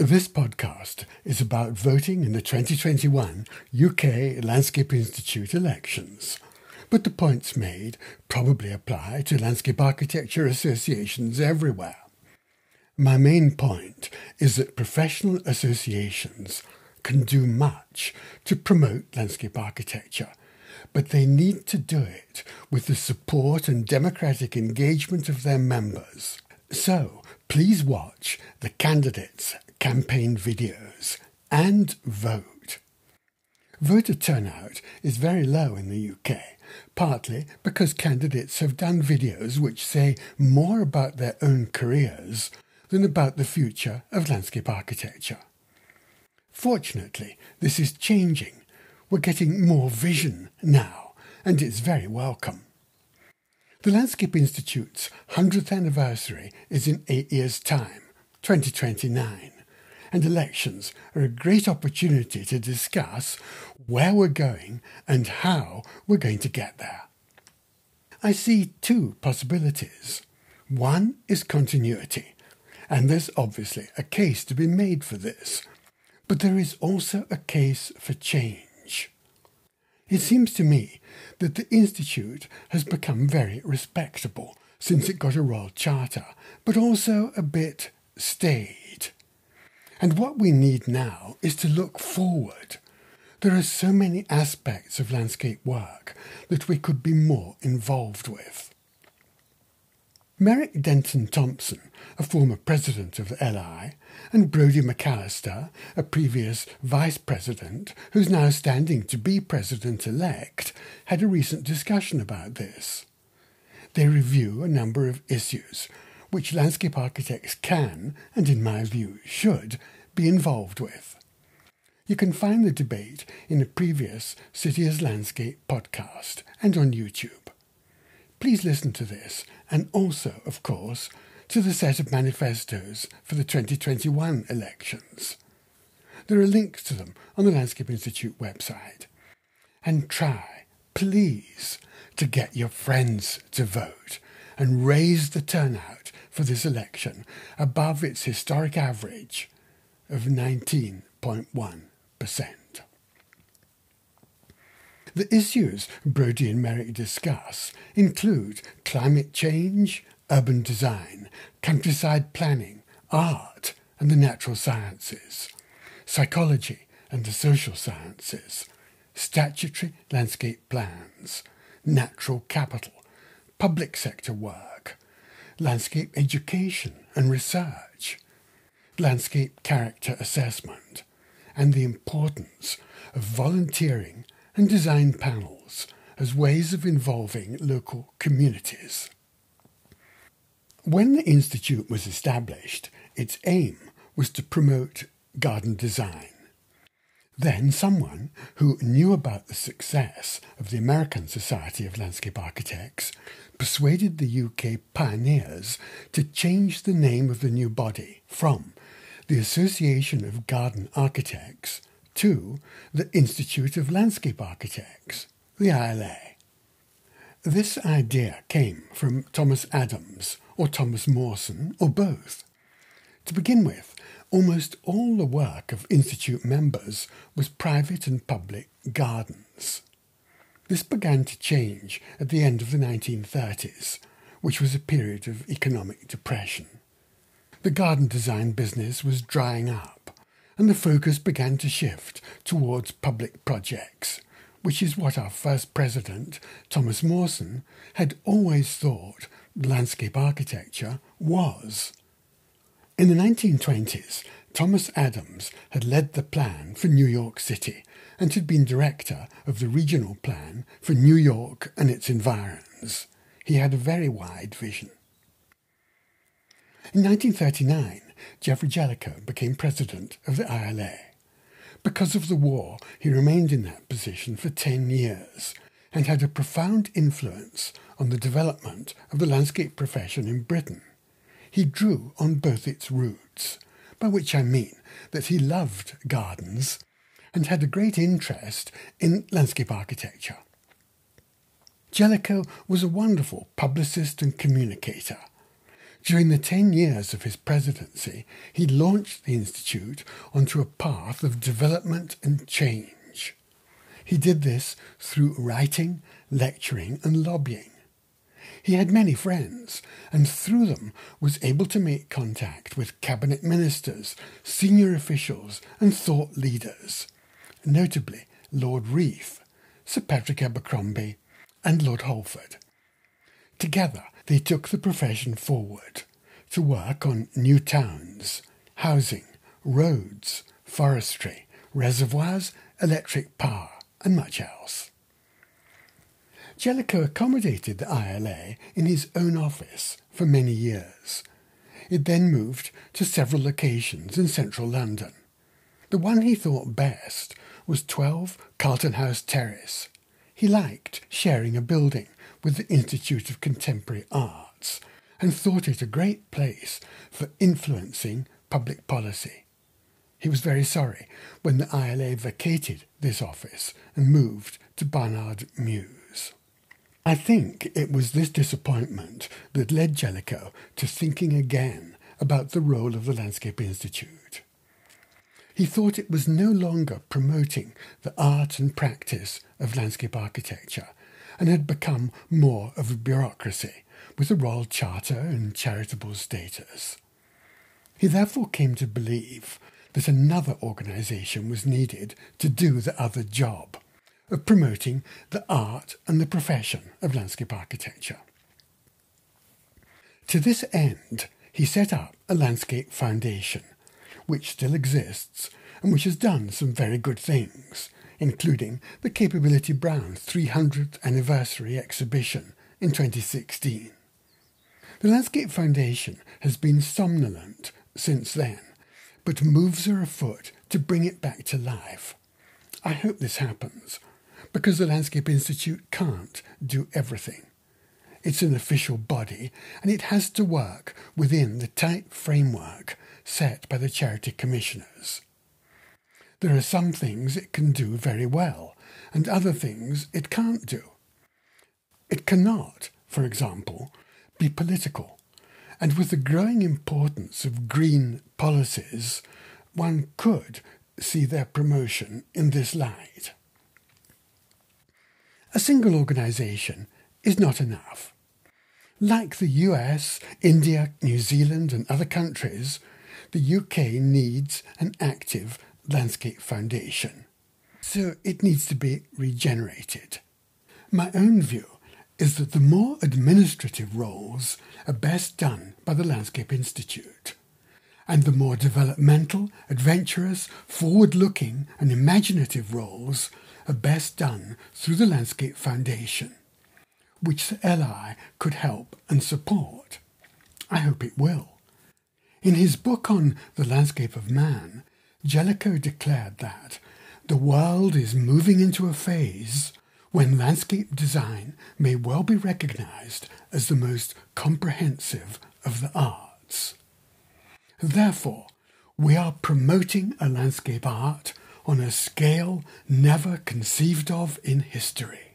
This podcast is about voting in the 2021 UK Landscape Institute elections, but the points made probably apply to landscape architecture associations everywhere. My main point is that professional associations can do much to promote landscape architecture, but they need to do it with the support and democratic engagement of their members. So, please watch the candidates' campaign videos and vote. Voter turnout is very low in the UK, partly because candidates have done videos which say more about their own careers than about the future of landscape architecture. Fortunately, this is changing. We're getting more vision now, and it's very welcome. The Landscape Institute's 100th anniversary is in eight years' time, 2029, and elections are a great opportunity to discuss where we're going and how we're going to get there. I see two possibilities. One is continuity, and there's obviously a case to be made for this, but there is also a case for change. It seems to me that the Institute has become very respectable since it got a Royal Charter, but also a bit staid. And what we need now is to look forward. There are so many aspects of landscape work that we could be more involved with. Merrick Denton Thompson, a former president of LI, and Brodie McAllister, a previous vice president who's now standing to be president elect, had a recent discussion about this. They review a number of issues which landscape architects can, and in my view should, be involved with. You can find the debate in a previous City as Landscape podcast and on YouTube. Please listen to this, and also, of course, to the set of manifestos for the 2021 elections. There are links to them on the Landscape Institute website. And try, please, to get your friends to vote and raise the turnout for this election above its historic average of 19.1%. The issues Brodie and Merrick discuss include climate change, urban design, countryside planning, art and the natural sciences, psychology and the social sciences, statutory landscape plans, natural capital, public sector work, landscape education and research, landscape character assessment, and the importance of volunteering and design panels as ways of involving local communities. When the Institute was established, its aim was to promote garden design. Then someone who knew about the success of the American Society of Landscape Architects persuaded the UK pioneers to change the name of the new body from the Association of Garden Architects to the Institute of Landscape Architects, the ILA. This idea came from Thomas Adams or Thomas Mawson or both. To begin with, almost all the work of Institute members was private and public gardens. This began to change at the end of the 1930s, which was a period of economic depression. The garden design business was drying up and the focus began to shift towards public projects, which is what our first president, Thomas Mawson, had always thought landscape architecture was. In the 1920s, Thomas Adams had led the plan for New York City and had been director of the regional plan for New York and its environs. He had a very wide vision. In 1939, Geoffrey Jellicoe became president of the ILA. Because of the war, he remained in that position for 10 years and had a profound influence on the development of the landscape profession in Britain. He drew on both its roots, by which I mean that he loved gardens and had a great interest in landscape architecture. Jellicoe was a wonderful publicist and communicator During the 10 years of his presidency, he launched the Institute onto a path of development and change. He did this through writing, lecturing, and lobbying. He had many friends, and through them was able to make contact with cabinet ministers, senior officials, and thought leaders, notably Lord Reith, Sir Patrick Abercrombie, and Lord Holford. Together, they took the profession forward to work on new towns, housing, roads, forestry, reservoirs, electric power, and much else. Jellicoe accommodated the ILA in his own office for many years. It then moved to several locations in central London. The one he thought best was 12 Carlton House Terrace. He liked sharing a building with the Institute of Contemporary Arts and thought it a great place for influencing public policy. He was very sorry when the ILA vacated this office and moved to Barnard Mews. I think it was this disappointment that led Jellicoe to thinking again about the role of the Landscape Institute. He thought it was no longer promoting the art and practice of landscape architecture and had become more of a bureaucracy with a royal charter and charitable status. He therefore came to believe that another organisation was needed to do the other job of promoting the art and the profession of landscape architecture. To this end, he set up a landscape foundation, which still exists and which has done some very good things, including the Capability Brown 300th anniversary exhibition in 2016. The Landscape Foundation has been somnolent since then, but moves are afoot to bring it back to life. I hope this happens, because the Landscape Institute can't do everything. It's an official body and it has to work within the tight framework set by the charity commissioners. There are some things it can do very well and other things it can't do. It cannot, for example, be political, and with the growing importance of green policies, one could see their promotion in this light. A single organisation is not enough. Like the US, India, New Zealand, and other countries, the UK needs an active landscape foundation. So it needs to be regenerated. My own view is that the more administrative roles are best done by the Landscape Institute, and the more developmental, adventurous, forward looking, and imaginative roles are best done through the Landscape Foundation, which the LI could help and support. I hope it will. In his book on the landscape of man, Jellicoe declared that the world is moving into a phase when landscape design may well be recognized as the most comprehensive of the arts. Therefore, we are promoting a landscape art on a scale never conceived of in history.